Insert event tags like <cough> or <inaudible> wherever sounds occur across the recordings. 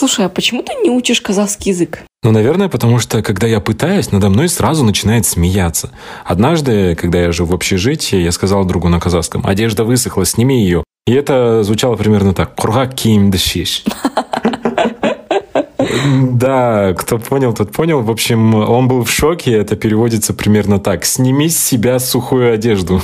Слушай, а почему ты не учишь казахский язык? Ну, наверное, потому что, когда я пытаюсь, надо мной сразу начинает смеяться. Однажды, когда я жил в общежитии, я сказал другу на казахском, одежда высохла, сними ее. И это звучало примерно так. Кургак киим дышишь. Да, кто понял, тот понял. В общем, он был в шоке. Это переводится примерно так. Сними с себя сухую одежду.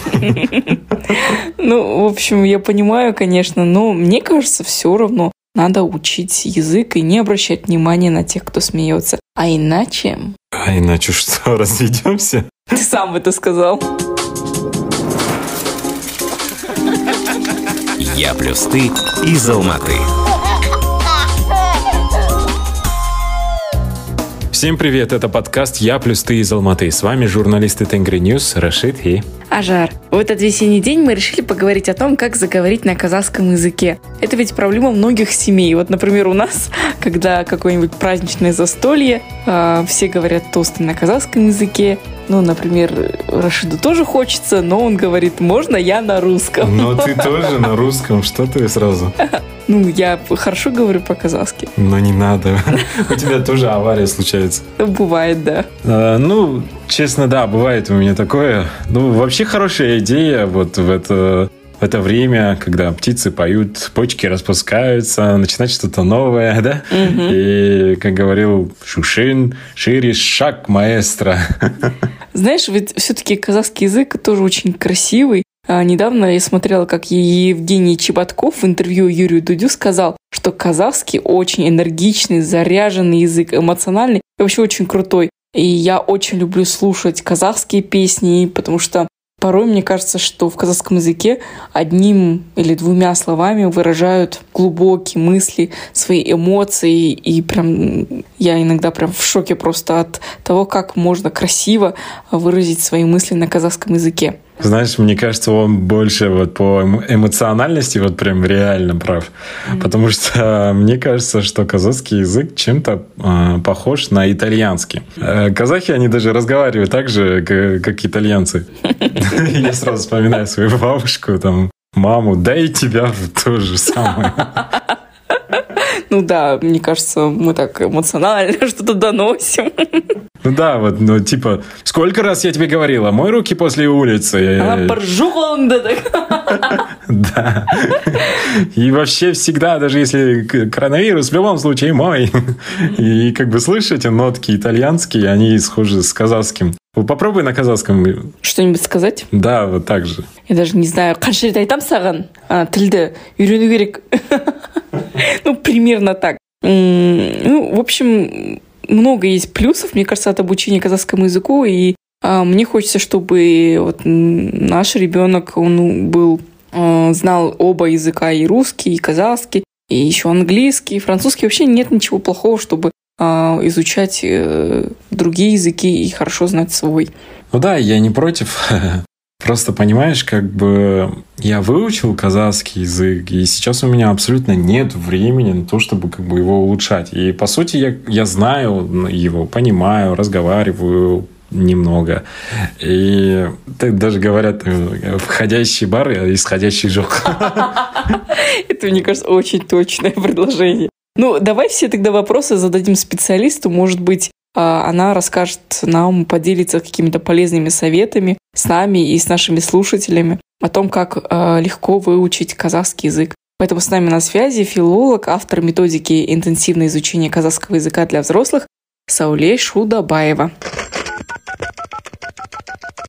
Ну, в общем, я понимаю, конечно, но мне кажется, все равно надо учить язык и не обращать внимания на тех, кто смеется. А иначе... А иначе что, <laughs> разведемся? Ты сам это сказал. Я плюс ты из Алматы. Всем привет, это подкаст «Я плюс ты» из Алматы. С вами журналисты Tengri News Рашид и... Ажар. В этот весенний день мы решили поговорить о том, как заговорить на казахском языке. Это ведь проблема многих семей. Вот, например, у нас, <laughs> когда какое-нибудь праздничное застолье, э, все говорят тосты на казахском языке, ну, например, Рашиду тоже хочется, но он говорит, можно я на русском. Но ты <laughs> тоже на русском, что ты сразу? Ну, я хорошо говорю по-казахски. Но не надо. <laughs> У тебя тоже авария случается. Бывает, да. А, ну, честно, да, бывает у меня такое. Ну, вообще хорошая идея вот в это в это время, когда птицы поют, почки распускаются, начинать что-то новое, <laughs> да? Угу. И, как говорил Шушин, шире шаг маэстро. <laughs> Знаешь, ведь все-таки казахский язык тоже очень красивый. А, недавно я смотрела, как Евгений Чеботков в интервью Юрию Дудю сказал, что казахский очень энергичный, заряженный язык, эмоциональный и вообще очень крутой. И я очень люблю слушать казахские песни, потому что Порой мне кажется, что в казахском языке одним или двумя словами выражают глубокие мысли, свои эмоции. И прям я иногда прям в шоке просто от того, как можно красиво выразить свои мысли на казахском языке. Знаешь, мне кажется, он больше вот по эмоциональности вот прям реально прав. Mm-hmm. Потому что мне кажется, что казахский язык чем-то э, похож на итальянский. Э, казахи, они даже разговаривают так же, как, как итальянцы. <laughs> Я сразу вспоминаю свою бабушку, там, маму, да и тебя то же самое. <laughs> Ну да, мне кажется, мы так эмоционально <laughs> что-то доносим. Ну да, вот, ну типа, сколько раз я тебе говорила, мой руки после улицы. Она поржуха, да так. <laughs> Да. И вообще всегда, даже если коронавирус, в любом случае мой. И как бы слышите нотки итальянские, они схожи с казахским. Попробуй на казахском. Что-нибудь сказать? Да, вот так же. Я даже не знаю, қанша рет айтамын саған тілді үйрену керек <laughs> ну примерно так ну в общем много есть плюсов мне кажется от обучения казахскому языку и а, мне хочется чтобы вот наш ребенок он был а, знал оба языка и русский и казахский и еще английский, французский. Вообще нет ничего плохого, чтобы а, изучать э, другие языки и хорошо знать свой. Ну да, я не против. <laughs> Просто понимаешь, как бы я выучил казахский язык, и сейчас у меня абсолютно нет времени на то, чтобы как бы его улучшать. И по сути я, я знаю его, понимаю, разговариваю немного. И так даже говорят, э, входящий бар, исходящий жог. <laughs> Это, мне кажется, очень точное предложение. Ну, давай все тогда вопросы зададим специалисту. Может быть, она расскажет нам, поделится какими-то полезными советами с нами и с нашими слушателями о том, как а, легко выучить казахский язык. Поэтому с нами на связи филолог, автор методики интенсивного изучения казахского языка для взрослых Сауле Шудабаева.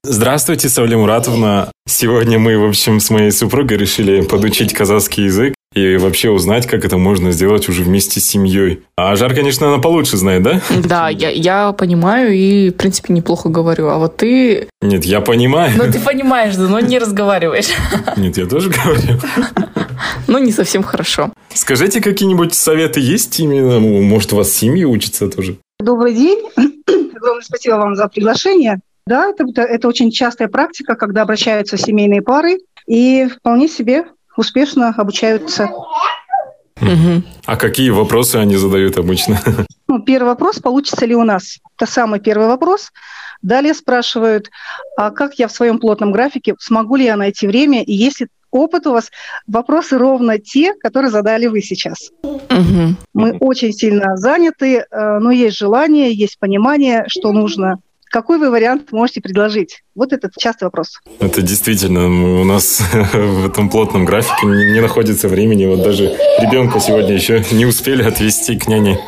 Здравствуйте, Сауле Муратовна. Сегодня мы, в общем, с моей супругой решили подучить казахский язык и вообще узнать, как это можно сделать уже вместе с семьей. А Жар, конечно, она получше знает, да? Да, я, я понимаю и, в принципе, неплохо говорю. А вот ты... Нет, я понимаю. Ну, ты понимаешь, да, но не разговариваешь. Нет, я тоже говорю. <laughs> Ну, не совсем хорошо. Скажите, какие-нибудь советы есть именно? Может, у вас семьи учатся тоже? Добрый день. <coughs> Огромное спасибо вам за приглашение. Да, это, это очень частая практика, когда обращаются семейные пары и вполне себе успешно обучаются. Угу. А какие вопросы они задают обычно? <laughs> Ну, первый вопрос, получится ли у нас? Это самый первый вопрос. Далее спрашивают, а как я в своем плотном графике, смогу ли я найти время, и есть ли опыт у вас. Вопросы ровно те, которые задали вы сейчас. Угу. Мы очень сильно заняты, э, но есть желание, есть понимание, что нужно. Какой вы вариант можете предложить? Вот этот частый вопрос. Это действительно, у нас <laughs> в этом плотном графике не, находится времени. Вот даже ребенка сегодня еще не успели отвезти к няне.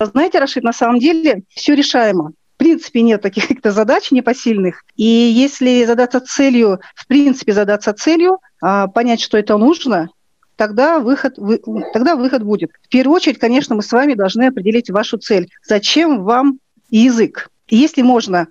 Знаете, Рашид, на самом деле все решаемо. В принципе, нет таких каких-то задач непосильных. И если задаться целью, в принципе, задаться целью, а, понять, что это нужно, тогда выход, вы, тогда выход будет. В первую очередь, конечно, мы с вами должны определить вашу цель. Зачем вам язык? Если можно,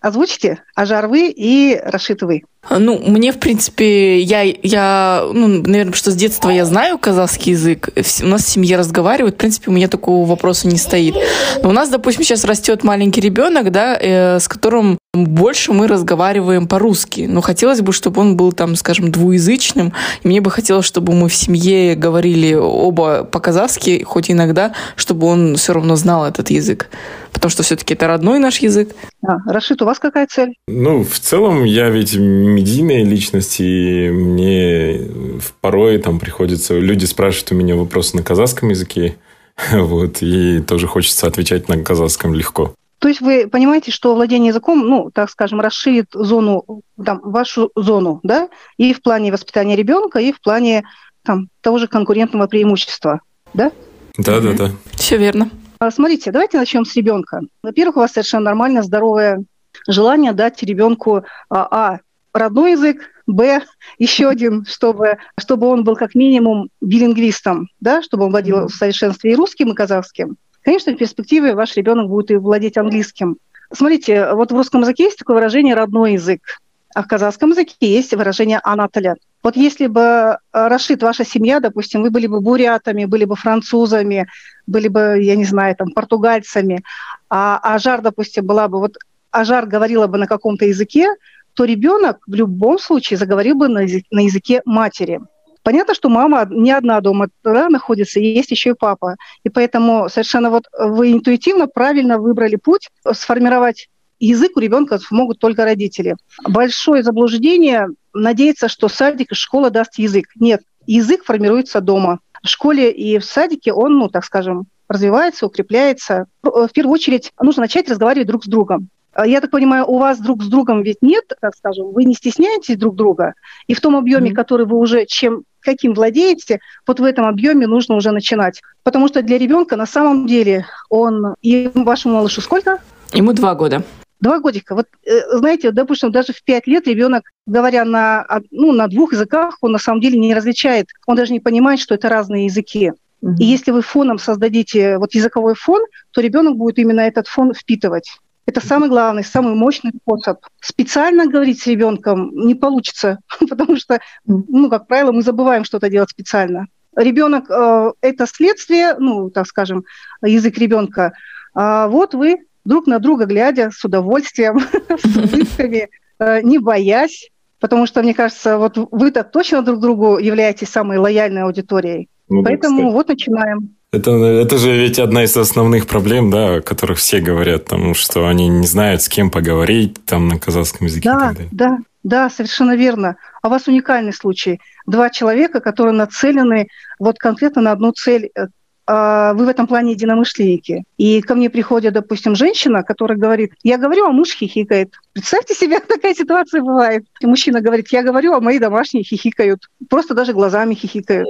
озвучите, Ажар вы и Рашид вы. Ну, мне, в принципе, я, я ну, наверное, что с детства я знаю казахский язык. У нас в семье разговаривают. В принципе, у меня такого вопроса не стоит. Но у нас, допустим, сейчас растет маленький ребенок, да, э, с которым больше мы разговариваем по-русски. Но хотелось бы, чтобы он был там, скажем, двуязычным. И мне бы хотелось, чтобы мы в семье говорили оба по-казахски, хоть иногда, чтобы он все равно знал этот язык. Потому что все-таки это родной наш язык. А, Рашид, у вас какая цель? Ну, в целом, я ведь медийная личность, и мне порой там приходится... Люди спрашивают у меня вопросы на казахском языке, <laughs> вот, и тоже хочется отвечать на казахском легко. То есть вы понимаете, что владение языком, ну, так скажем, расширит зону, там, вашу зону, да, и в плане воспитания ребенка, и в плане там, того же конкурентного преимущества, да? Да, да, да. Все верно. А, смотрите, давайте начнем с ребенка. Во-первых, у вас совершенно нормально здоровое желание дать ребенку а, а родной язык, б еще один, чтобы, чтобы он был как минимум билингвистом, да, чтобы он владел в совершенстве и русским, и казахским. Конечно, в перспективе ваш ребенок будет и владеть английским. Смотрите, вот в русском языке есть такое выражение «родной язык», а в казахском языке есть выражение «анатоля». Вот если бы, э, Рашид, ваша семья, допустим, вы были бы бурятами, были бы французами, были бы, я не знаю, там, португальцами, а Ажар, допустим, была бы, вот Ажар говорила бы на каком-то языке, то ребенок в любом случае заговорил бы на, язык, на языке матери. Понятно, что мама не одна дома да, находится, есть еще и папа. И поэтому совершенно вот вы интуитивно правильно выбрали путь сформировать язык у ребенка могут только родители. Большое заблуждение надеяться, что садик и школа даст язык. Нет, язык формируется дома. В школе и в садике он, ну, так скажем, развивается, укрепляется. В первую очередь нужно начать разговаривать друг с другом. А я так понимаю, у вас друг с другом ведь нет, так скажем, вы не стесняетесь друг друга, и в том объеме, mm-hmm. который вы уже чем каким владеете, вот в этом объеме нужно уже начинать. Потому что для ребенка на самом деле он и вашему малышу сколько? Ему два года. Два годика. Вот, э, знаете, допустим, даже в пять лет ребенок, говоря на, ну, на двух языках, он на самом деле не различает, он даже не понимает, что это разные языки. Mm-hmm. И если вы фоном создадите вот языковой фон, то ребенок будет именно этот фон впитывать. Это самый главный, самый мощный способ. Специально говорить с ребенком не получится, <laughs> потому что, ну, как правило, мы забываем что-то делать специально. Ребенок э, это следствие, ну, так скажем, язык ребенка. А вот вы друг на друга глядя с удовольствием, <laughs> с улыбками, э, не боясь, потому что, мне кажется, вот вы-то точно друг другу являетесь самой лояльной аудиторией. Ну, Поэтому да, вот начинаем. Это, это же ведь одна из основных проблем, да, о которых все говорят, потому что они не знают, с кем поговорить там на казахском языке. Да, да, да, совершенно верно. А у вас уникальный случай. Два человека, которые нацелены вот конкретно на одну цель. Э, а, вы в этом плане единомышленники. И ко мне приходит, допустим, женщина, которая говорит, я говорю, а муж хихикает. Представьте себе, <laughs> такая ситуация бывает. И мужчина говорит, я говорю, а мои домашние хихикают. Просто даже глазами хихикают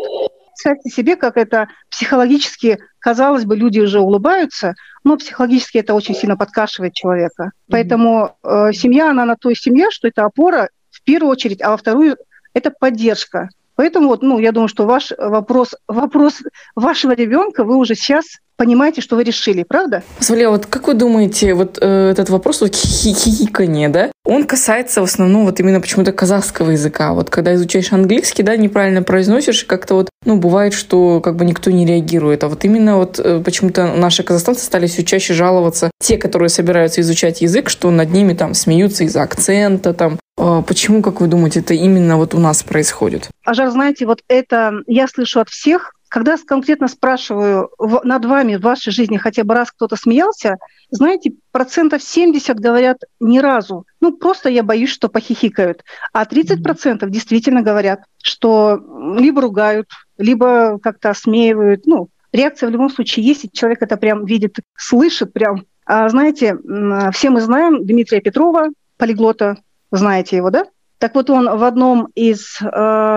представьте себе, как это психологически, казалось бы, люди уже улыбаются, но психологически это очень сильно подкашивает человека. Mm-hmm. Поэтому э, семья, она на той семье, что это опора в первую очередь, а во вторую это поддержка. Поэтому вот, ну, я думаю, что ваш вопрос, вопрос вашего ребенка вы уже сейчас понимаете, что вы решили, правда? Валя, вот как вы думаете, вот э, этот вопрос вот хихиканье, да, он касается в основном вот именно почему-то казахского языка. Вот когда изучаешь английский, да, неправильно произносишь, как-то вот, ну, бывает, что как бы никто не реагирует. А вот именно вот э, почему-то наши казахстанцы стали все чаще жаловаться, те, которые собираются изучать язык, что над ними там смеются из-за акцента, там, а почему, как вы думаете, это именно вот у нас происходит? Ажар, знаете, вот это я слышу от всех, когда конкретно спрашиваю, над вами в вашей жизни хотя бы раз кто-то смеялся, знаете, процентов 70 говорят ни разу. Ну, просто я боюсь, что похихикают. А 30 процентов действительно говорят, что либо ругают, либо как-то осмеивают. Ну, реакция в любом случае есть, и человек это прям видит, слышит прям. А, знаете, все мы знаем Дмитрия Петрова, полиглота, знаете его, да? Так вот, он в одном из э,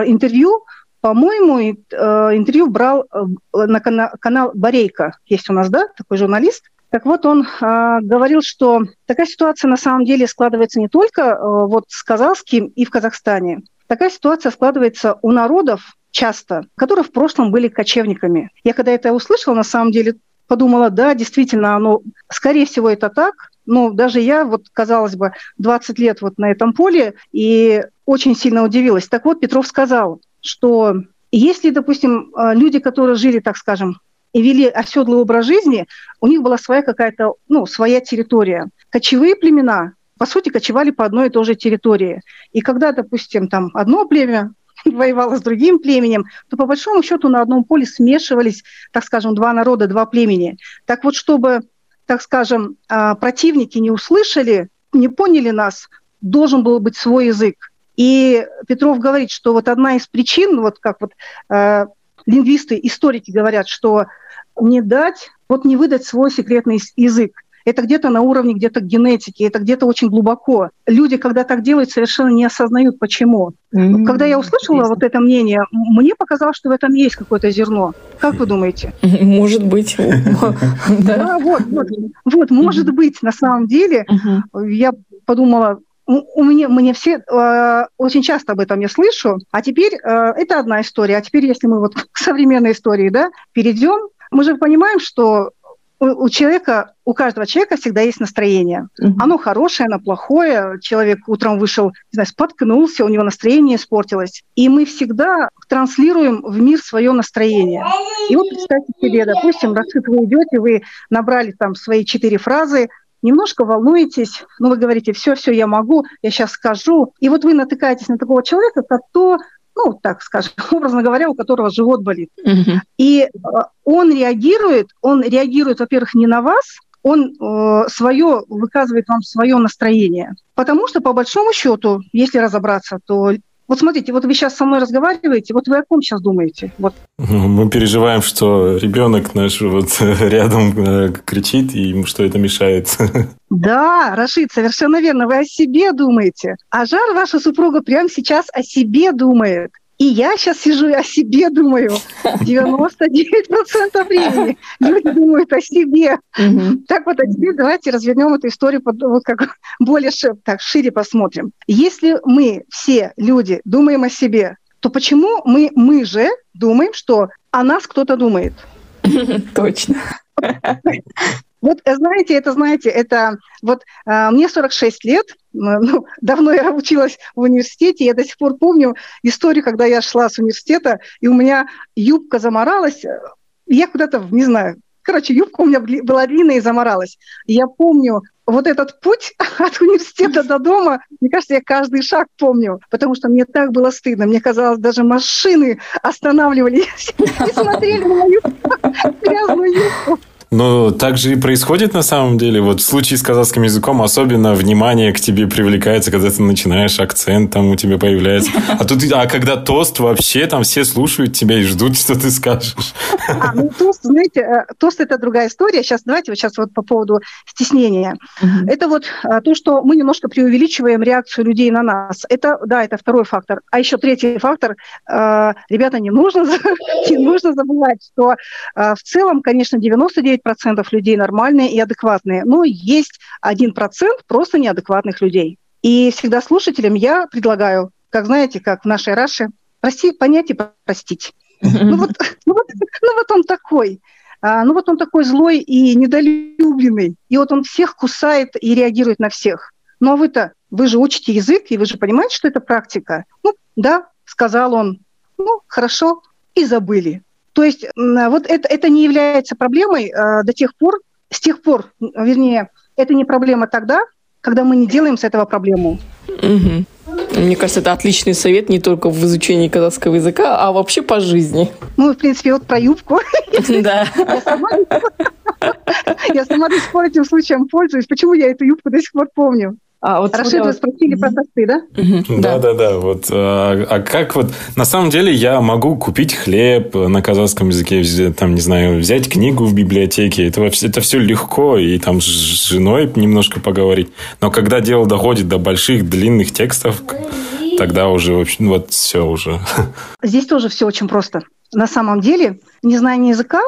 интервью по-моему, э, интервью брал э, на канал Борейка, есть у нас, да, такой журналист. Так вот, он э, говорил, что такая ситуация на самом деле складывается не только вот с казахским и в Казахстане. Такая ситуация складывается у народов часто, которые в прошлом были кочевниками. Я когда это услышала, на самом деле подумала, да, действительно, оно, скорее всего, это так. Но даже я, вот, казалось бы, 20 лет вот на этом поле, и очень сильно удивилась. Так вот, Петров сказал, что если, допустим, э, люди, которые жили, так скажем, и вели оседлый образ жизни, у них была своя какая-то, ну, своя территория. Кочевые племена, по сути, кочевали по одной и той же территории. И когда, допустим, там одно племя <laughs> воевало с другим племенем, то по большому счету на одном поле смешивались, так скажем, два народа, два племени. Так вот, чтобы, так скажем, э, противники не услышали, не поняли нас, должен был быть свой язык. И Петров говорит, что вот одна из причин, вот как вот э, лингвисты, историки говорят, что не дать, вот не выдать свой секретный язык. Это где-то на уровне где-то генетики, это где-то очень глубоко. Люди, когда так делают, совершенно не осознают, почему. Mm-hmm. Когда я услышала Интересно. вот это мнение, мне показалось, что в этом есть какое-то зерно. Как вы думаете? <laughs> Может быть. <laughs> Да, вот, вот, может быть, на самом деле. Я подумала, у меня, мне все э, очень часто об этом я слышу. А теперь э, это одна история. А теперь, если мы вот <laughs> к современной истории, да, перейдем, мы же понимаем, что у, человека, у каждого человека всегда есть настроение. Mm-hmm. Оно хорошее, оно плохое. Человек утром вышел, не знаю, споткнулся, у него настроение испортилось. И мы всегда транслируем в мир свое настроение. И вот представьте себе, допустим, Рашид, вы идете, вы набрали там свои четыре фразы, немножко волнуетесь, но вы говорите, все, все, я могу, я сейчас скажу. И вот вы натыкаетесь на такого человека, кто ну, так скажем, <laughs> образно говоря, у которого живот болит. Mm-hmm. И э, он реагирует, он реагирует, во-первых, не на вас, он э, свое выказывает вам свое настроение. Потому что, по большому счету, если разобраться, то вот смотрите, вот вы сейчас со мной разговариваете, вот вы о ком сейчас думаете? Вот. Ну, мы переживаем, что ребенок наш вот <laughs> рядом э, кричит, и ему что это мешает. <laughs> Да, Рашид, совершенно верно. Вы о себе думаете. А Жар, ваша супруга, прямо сейчас о себе думает. И я сейчас сижу и о себе думаю. <laughs> 99% времени люди думают о себе. Так вот, а теперь давайте развернем эту историю под, вот как <laughs> более так, шире посмотрим. Если мы все люди думаем о себе, то почему мы, мы же думаем, что о нас кто-то думает? <laughs> Точно. Вот, э, знаете, это, знаете, это вот э, мне 46 лет, ну, <laughs> давно я училась в университете, я до сих пор помню историю, когда я шла с университета, и у меня юбка заморалась, я куда-то, не знаю, короче, юбка у меня была длинная и заморалась. Я помню вот этот путь <laughs> от университета до дома, мне кажется, я каждый шаг помню, потому что мне так было стыдно. Мне казалось, даже машины останавливались <laughs> и смотрели на мою грязную юбку. Но так же и происходит на самом деле. Вот в случае с казахским языком особенно внимание к тебе привлекается, когда ты начинаешь акцент, там у тебя появляется. А тут, а когда тост вообще, там все слушают тебя и ждут, что ты скажешь. А, ну, тост, знаете, э, тост это другая история. Сейчас давайте вот сейчас вот по поводу стеснения. Угу. Это вот а, то, что мы немножко преувеличиваем реакцию людей на нас. Это, да, это второй фактор. А еще третий фактор. Э, ребята, не нужно, <laughs> не нужно забывать, что э, в целом, конечно, 99 99% людей нормальные и адекватные, но есть 1% просто неадекватных людей. И всегда слушателям я предлагаю, как знаете, как в нашей Раше, прости, понять и простить. Ну вот, <laughs> ну, вот, ну вот он такой. А, ну вот он такой злой и недолюбленный. И вот он всех кусает и реагирует на всех. Ну а вы-то, вы же учите язык, и вы же понимаете, что это практика. Ну да, сказал он. Ну, хорошо, и забыли. То есть вот это, это не является проблемой э, до тех пор, с тех пор, вернее, это не проблема тогда, когда мы не делаем с этого проблему. Угу. Мне кажется, это отличный совет не только в изучении казахского языка, а вообще по жизни. Ну, в принципе, вот про юбку. <laughs> Да. Я сама до сих пор этим случаем пользуюсь. Почему я эту юбку до сих пор помню? А, вот Рашид, вы спросили про тосты, да? Да, да, да. Вот, а, а как вот... На самом деле я могу купить хлеб на казахском языке, там, не знаю, взять книгу в библиотеке. Это, это все легко, и там с женой немножко поговорить. Но когда дело доходит до больших, длинных текстов, тогда уже, в общем, вот все уже. <laughs> Здесь тоже все очень просто. На самом деле, незнание языка,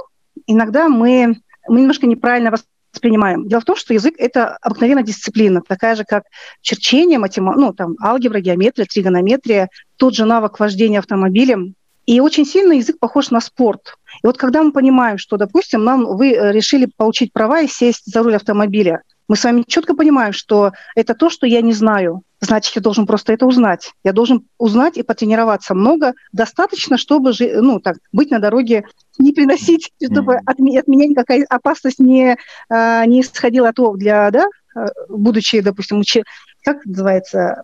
иногда мы, мы немножко неправильно воспринимаем. Дело в том, что язык – это обыкновенная дисциплина, такая же, как черчение, матема... ну, там, алгебра, геометрия, тригонометрия, тот же навык вождения автомобилем. И очень сильно язык похож на спорт. И вот когда мы понимаем, что, допустим, нам вы э, решили получить права и сесть за руль автомобиля, мы с вами четко понимаем, что это то, что я не знаю. Значит, я должен просто это узнать. Я должен узнать и потренироваться много, достаточно, чтобы ну, так, быть на дороге, не приносить, чтобы от, меня, от меня никакая опасность не, а, не исходила от для, да, а, будучи, допустим, учи, как называется,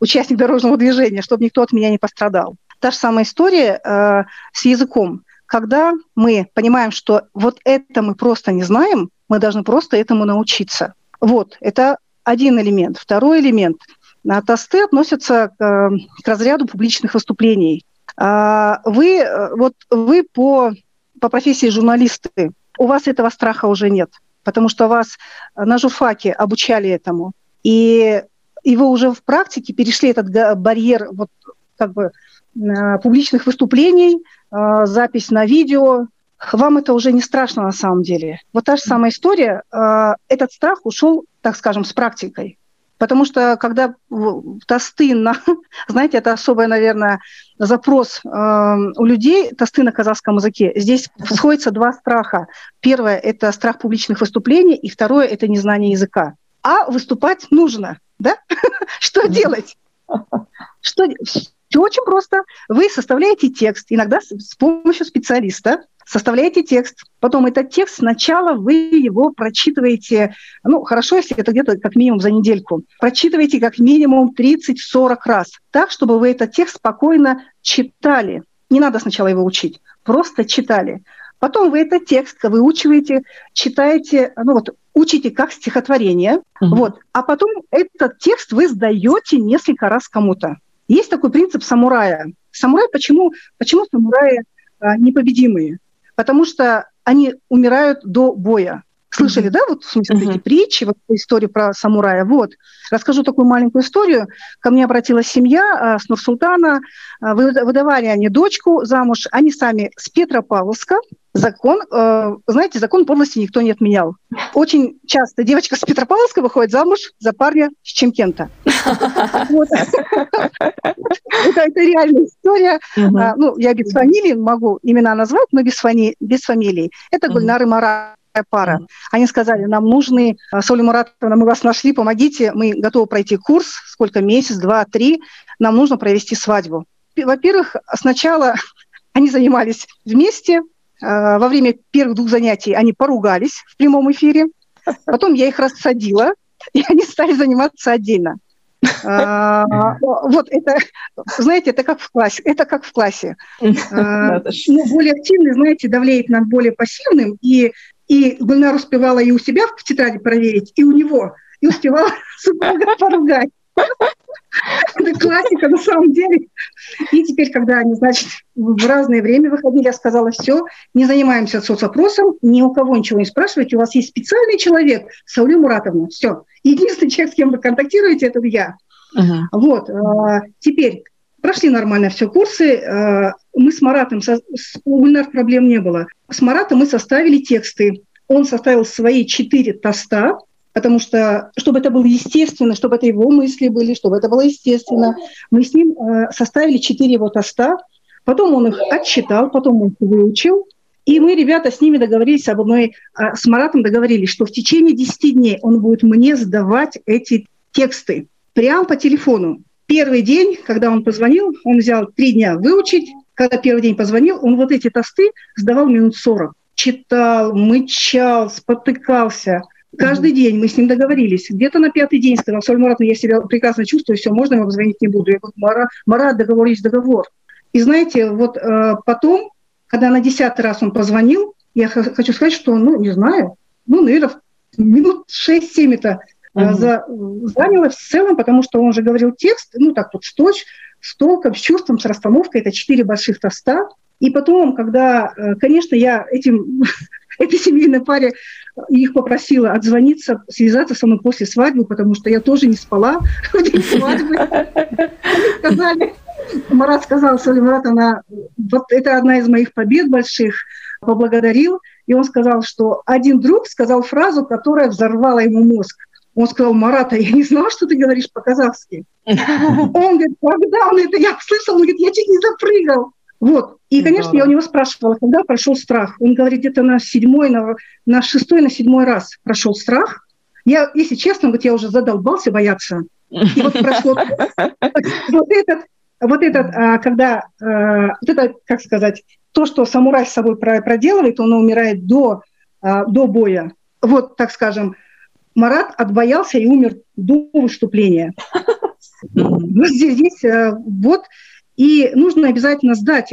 участник дорожного движения, чтобы никто от меня не пострадал. Та же самая история э, с языком. Когда мы понимаем, что вот это мы просто не знаем, мы должны просто этому научиться. Вот, это один элемент. Второй элемент. Тосты относятся к, э, к разряду публичных выступлений. А, вы, э, вот вы по, по профессии журналисты, у вас этого страха уже нет, потому что вас на журфаке обучали этому. И, и вы уже в практике перешли этот барьер вот, как бы, э, публичных выступлений, запись на видео, вам это уже не страшно на самом деле. Вот та же самая история, э, этот страх ушел, так скажем, с практикой. Потому что когда тосты на, <laughs> знаете, это особый, наверное, запрос э, у людей, тосты на казахском языке. Здесь сходятся два страха. Первое – это страх публичных выступлений, и второе – это незнание языка. А выступать нужно, да? <laughs> Что делать? Что, все очень просто. Вы составляете текст, иногда с помощью специалиста, составляете текст. Потом этот текст сначала вы его прочитываете, ну, хорошо, если это где-то как минимум за недельку. Прочитываете как минимум 30-40 раз, так, чтобы вы этот текст спокойно читали. Не надо сначала его учить, просто читали. Потом вы этот текст выучиваете, читаете, ну вот, учите как стихотворение, mm-hmm. вот, а потом этот текст вы сдаете несколько раз кому-то. Есть такой принцип самурая. Самурай, почему, почему самураи а, непобедимые? Потому что они умирают до боя. Слышали, mm-hmm. да, вот в смысле mm-hmm. эти притчи, вот историю про самурая. Вот, расскажу такую маленькую историю. Ко мне обратилась семья а, с Нурсултана, а, выдавали они дочку замуж, они сами с Петропавловска, закон, э, знаете, закон подлости никто не отменял. Очень часто девочка с Петропавловска выходит замуж за парня с Чемкента. Это реальная история. А, ну, я без фамилии могу имена назвать, но без фамилии. Это Гульнар и Мара пара. Они сказали, нам нужны, а, Соли Муратовна, мы вас нашли, помогите, мы готовы пройти курс, сколько, месяц, два, три, нам нужно провести свадьбу. Во-первых, сначала <laughs> они занимались вместе, а, во время первых двух занятий они поругались в прямом эфире, потом я их рассадила, и они стали заниматься отдельно. А, вот это, знаете, это как в классе. Это как в классе. <laughs> Ну, более активный, знаете, давлеет над более пассивным, и и Гульнар успевала и у себя в тетради проверить, и у него, и успевала <laughs> супруга поругать. Это классика на самом деле. И теперь, когда они, значит, в разное время выходили, я сказала, все, не занимаемся соцопросом, ни у кого ничего не спрашивайте, у вас есть специальный человек, Сауля Муратовна, все. Единственный человек, с кем вы контактируете, это я. Uh-huh. Вот. А, теперь, прошли нормально все курсы, а, мы с Маратом, с Гульнар проблем не было. С Маратом мы составили тексты. Он составил свои четыре тоста, потому что, чтобы это было естественно, чтобы это его мысли были, чтобы это было естественно, мы с ним э, составили четыре его тоста, потом он их отчитал, потом он их выучил, и мы, ребята, с ними договорились об одной, э, с Маратом договорились, что в течение 10 дней он будет мне сдавать эти тексты прямо по телефону. Первый день, когда он позвонил, он взял три дня выучить, когда первый день позвонил, он вот эти тосты сдавал минут 40. Читал, мычал, спотыкался. Каждый день мы с ним договорились. Где-то на пятый день сказал, Соль Марат, я себя прекрасно чувствую, все, можно ему позвонить не буду. Я говорю, Марат, Марат договор есть договор. И знаете, вот э, потом, когда на десятый раз он позвонил, я хочу сказать, что, ну, не знаю, ну, наверное, минут 6-7 это mm-hmm. за, заняло в целом, потому что он же говорил текст, ну, так вот, с точ, с толком, с чувством, с расстановкой. Это четыре больших тоста. И потом, когда, э, конечно, я этим, <laughs> этой семейной паре их попросила отзвониться, связаться со мной после свадьбы, потому что я тоже не спала <laughs> в день свадьбы. сказали, Марат сказал, Соли Марат, она, вот это одна из моих побед больших, поблагодарил, и он сказал, что один друг сказал фразу, которая взорвала ему мозг. Он сказал, Марата, я не знала, что ты говоришь по-казахски. <laughs> Он говорит, когда он это, я услышал, он говорит, я чуть не запрыгал. Вот. И, конечно, я у него спрашивала, когда прошел страх. Он говорит, где-то на седьмой, на, на шестой, на седьмой раз прошел страх. Я, если честно, вот я уже задолбался бояться. И вот прошло <laughs> вот этот, вот этот, а, когда, а, вот это, как сказать, то, что самурай с собой проделывает, он умирает до, а, до боя. Вот, так скажем, Марат отбоялся и умер до выступления. <laughs> Здесь, здесь вот и нужно обязательно сдать,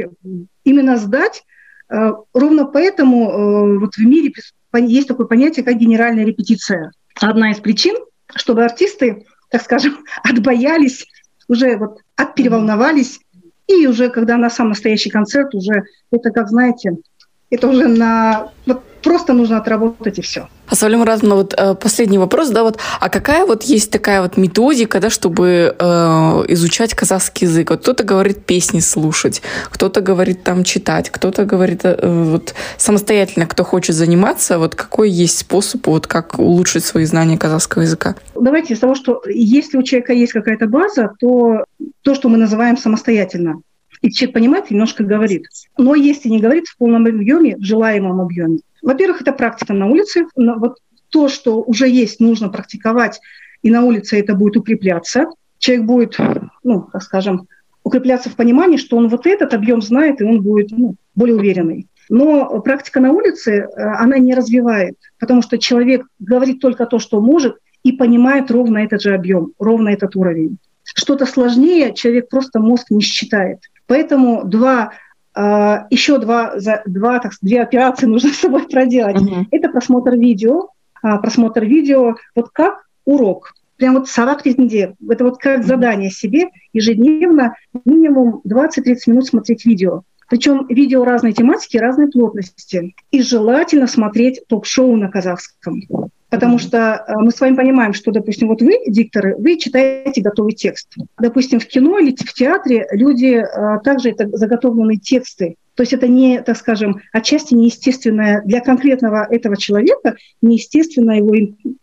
именно сдать. Э, ровно поэтому э, вот в мире есть такое понятие, как генеральная репетиция. Одна из причин, чтобы артисты, так скажем, <laughs> отбоялись, уже вот отпереволновались, и уже когда на сам настоящий концерт, уже это, как знаете, это уже на вот просто нужно отработать и все. А Савлем Разумна, вот э, последний вопрос, да, вот, а какая вот есть такая вот методика, да, чтобы э, изучать казахский язык? Вот кто-то говорит песни слушать, кто-то говорит там читать, кто-то говорит э, вот самостоятельно, кто хочет заниматься, вот какой есть способ, вот как улучшить свои знания казахского языка? Давайте с того, что если у человека есть какая-то база, то то, что мы называем самостоятельно, и человек понимает, немножко говорит. Но если не говорит в полном объеме, в желаемом объеме, во-первых, это практика на улице. Вот то, что уже есть, нужно практиковать, и на улице это будет укрепляться. Человек будет, ну, так скажем, укрепляться в понимании, что он вот этот объем знает, и он будет ну, более уверенный. Но практика на улице, э, она не развивает, потому что человек говорит только то, что может, и понимает ровно этот же объем, ровно этот уровень. Что-то сложнее человек просто мозг не считает. Поэтому два а, еще два, два, так, две операции <laughs> нужно с собой проделать. Uh-huh. Это просмотр видео, а, просмотр видео, вот как урок. Прям вот савак недель. Это вот как задание себе ежедневно минимум 20-30 минут смотреть видео. Причем видео разной тематики, разной плотности. И желательно смотреть ток-шоу на казахском. Потому что э, мы с вами понимаем, что, допустим, вот вы, дикторы, вы читаете готовый текст. Допустим, в кино или в театре люди э, также это заготовленные тексты. То есть это не, так скажем, отчасти неестественная для конкретного этого человека, неестественная его,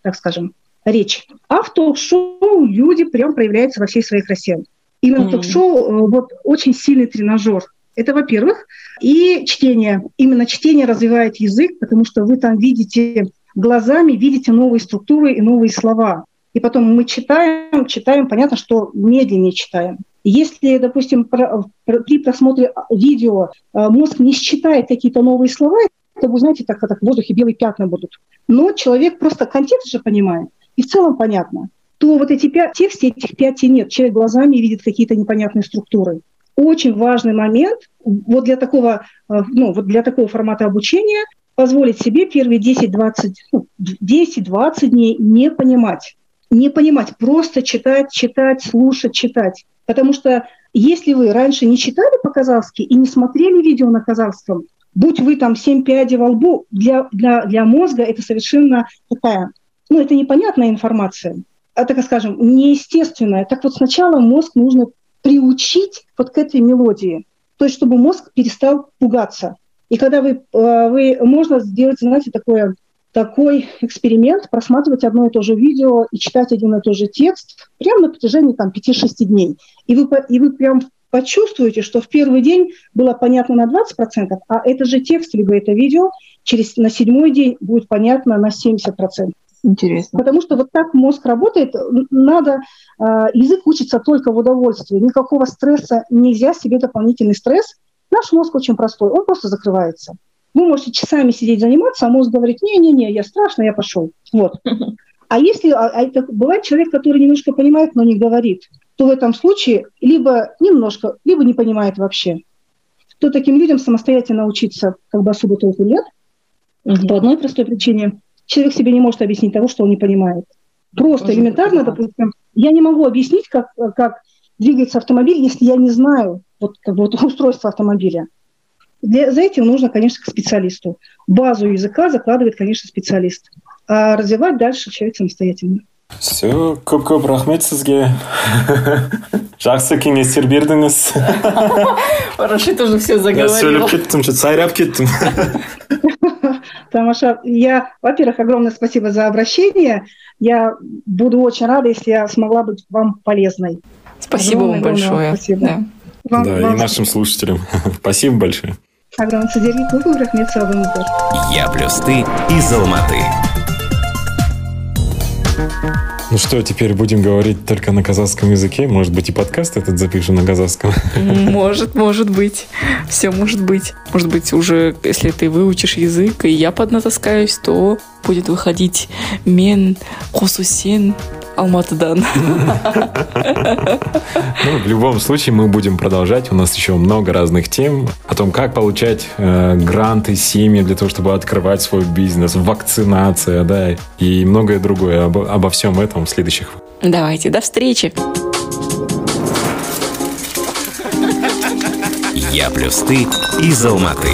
так скажем, речь. А в ток-шоу люди прям проявляются во всей своей красе. Именно mm-hmm. ток-шоу э, вот очень сильный тренажер. Это, во-первых. И чтение. Именно чтение развивает язык, потому что вы там видите глазами видите новые структуры и новые слова. И потом мы читаем, читаем, понятно, что медленнее читаем. Если, допустим, при просмотре видео э, мозг не считает какие-то новые слова, то вы знаете, так, так в воздухе белые пятна будут. Но человек просто контекст же понимает, и в целом понятно. То вот эти пять, тексте этих пяти нет. Человек глазами видит какие-то непонятные структуры. Очень важный момент вот для такого, э, ну, вот для такого формата обучения позволить себе первые 10-20 ну, 10-20 дней не понимать. Не понимать, просто читать, читать, слушать, читать. Потому что если вы раньше не читали по-казахски и не смотрели видео на казахском, будь вы там семь пядей во лбу, для, для, для мозга это совершенно такая, ну, это непонятная информация. Это, так скажем, неестественная. Так вот сначала мозг нужно приучить вот к этой мелодии. То есть, чтобы мозг перестал пугаться. И когда вы, э, вы можно сделать, знаете, такое, такой эксперимент, просматривать одно и то же видео и читать один и тот же текст прямо на протяжении там, 5-6 дней. И вы, и вы прям почувствуете, что в первый день было понятно на 20%, а это же текст, либо это видео, через, на седьмой день будет понятно на 70%. Интересно. Потому что вот так мозг работает, надо, э, язык учится только в удовольствии, никакого стресса, нельзя себе дополнительный стресс Наш мозг очень простой, он просто закрывается. Вы можете часами сидеть заниматься, а мозг говорит, не-не-не, я страшно, я пошел. Вот. <laughs> А если а, а это, бывает человек, который немножко понимает, но не говорит, то в этом случае либо немножко, либо не понимает вообще. То таким людям самостоятельно учиться как бы особо толку нет. Угу. По одной простой причине. Человек себе не может объяснить того, что он не понимает. Просто Тоже элементарно, допустим, я не могу объяснить, как, как двигается автомобиль, если я не знаю вот, как бы, вот, устройство <laughs> автомобиля. Для, за этим нужно, конечно, к специалисту. Базу языка закладывает, конечно, специалист. А развивать дальше человек самостоятельно. Все, көп көп рахмет сізге <laughs> жақсы кеңестер бердіңіз <laughs> рашид уже все заговорил я сөйлеп кеттім что сайрап кеттім Тамаша, я, во-первых, огромное спасибо за обращение. Я буду очень рада, если я смогла быть вам полезной. Спасибо огромное, вам большое. Спасибо. Да, вам, да вам... и нашим слушателям. <laughs> спасибо большое. Огромное содержание. Я плюс ты из Алматы. Ну что, теперь будем говорить только на казахском языке? Может быть, и подкаст этот запишем на казахском? <laughs> Может, может быть. Все может быть. Может быть, уже, если ты выучишь язык, и я поднатаскаюсь, то будет выходить мен, хосусен, Алматыдан. Ну, в любом случае, мы будем продолжать. У нас еще много разных тем о том, как получать э, гранты, семьи для того, чтобы открывать свой бизнес, вакцинация, да, и многое другое. Об, обо всем этом в следующих. Давайте, до встречи. Я плюс ты из Алматы.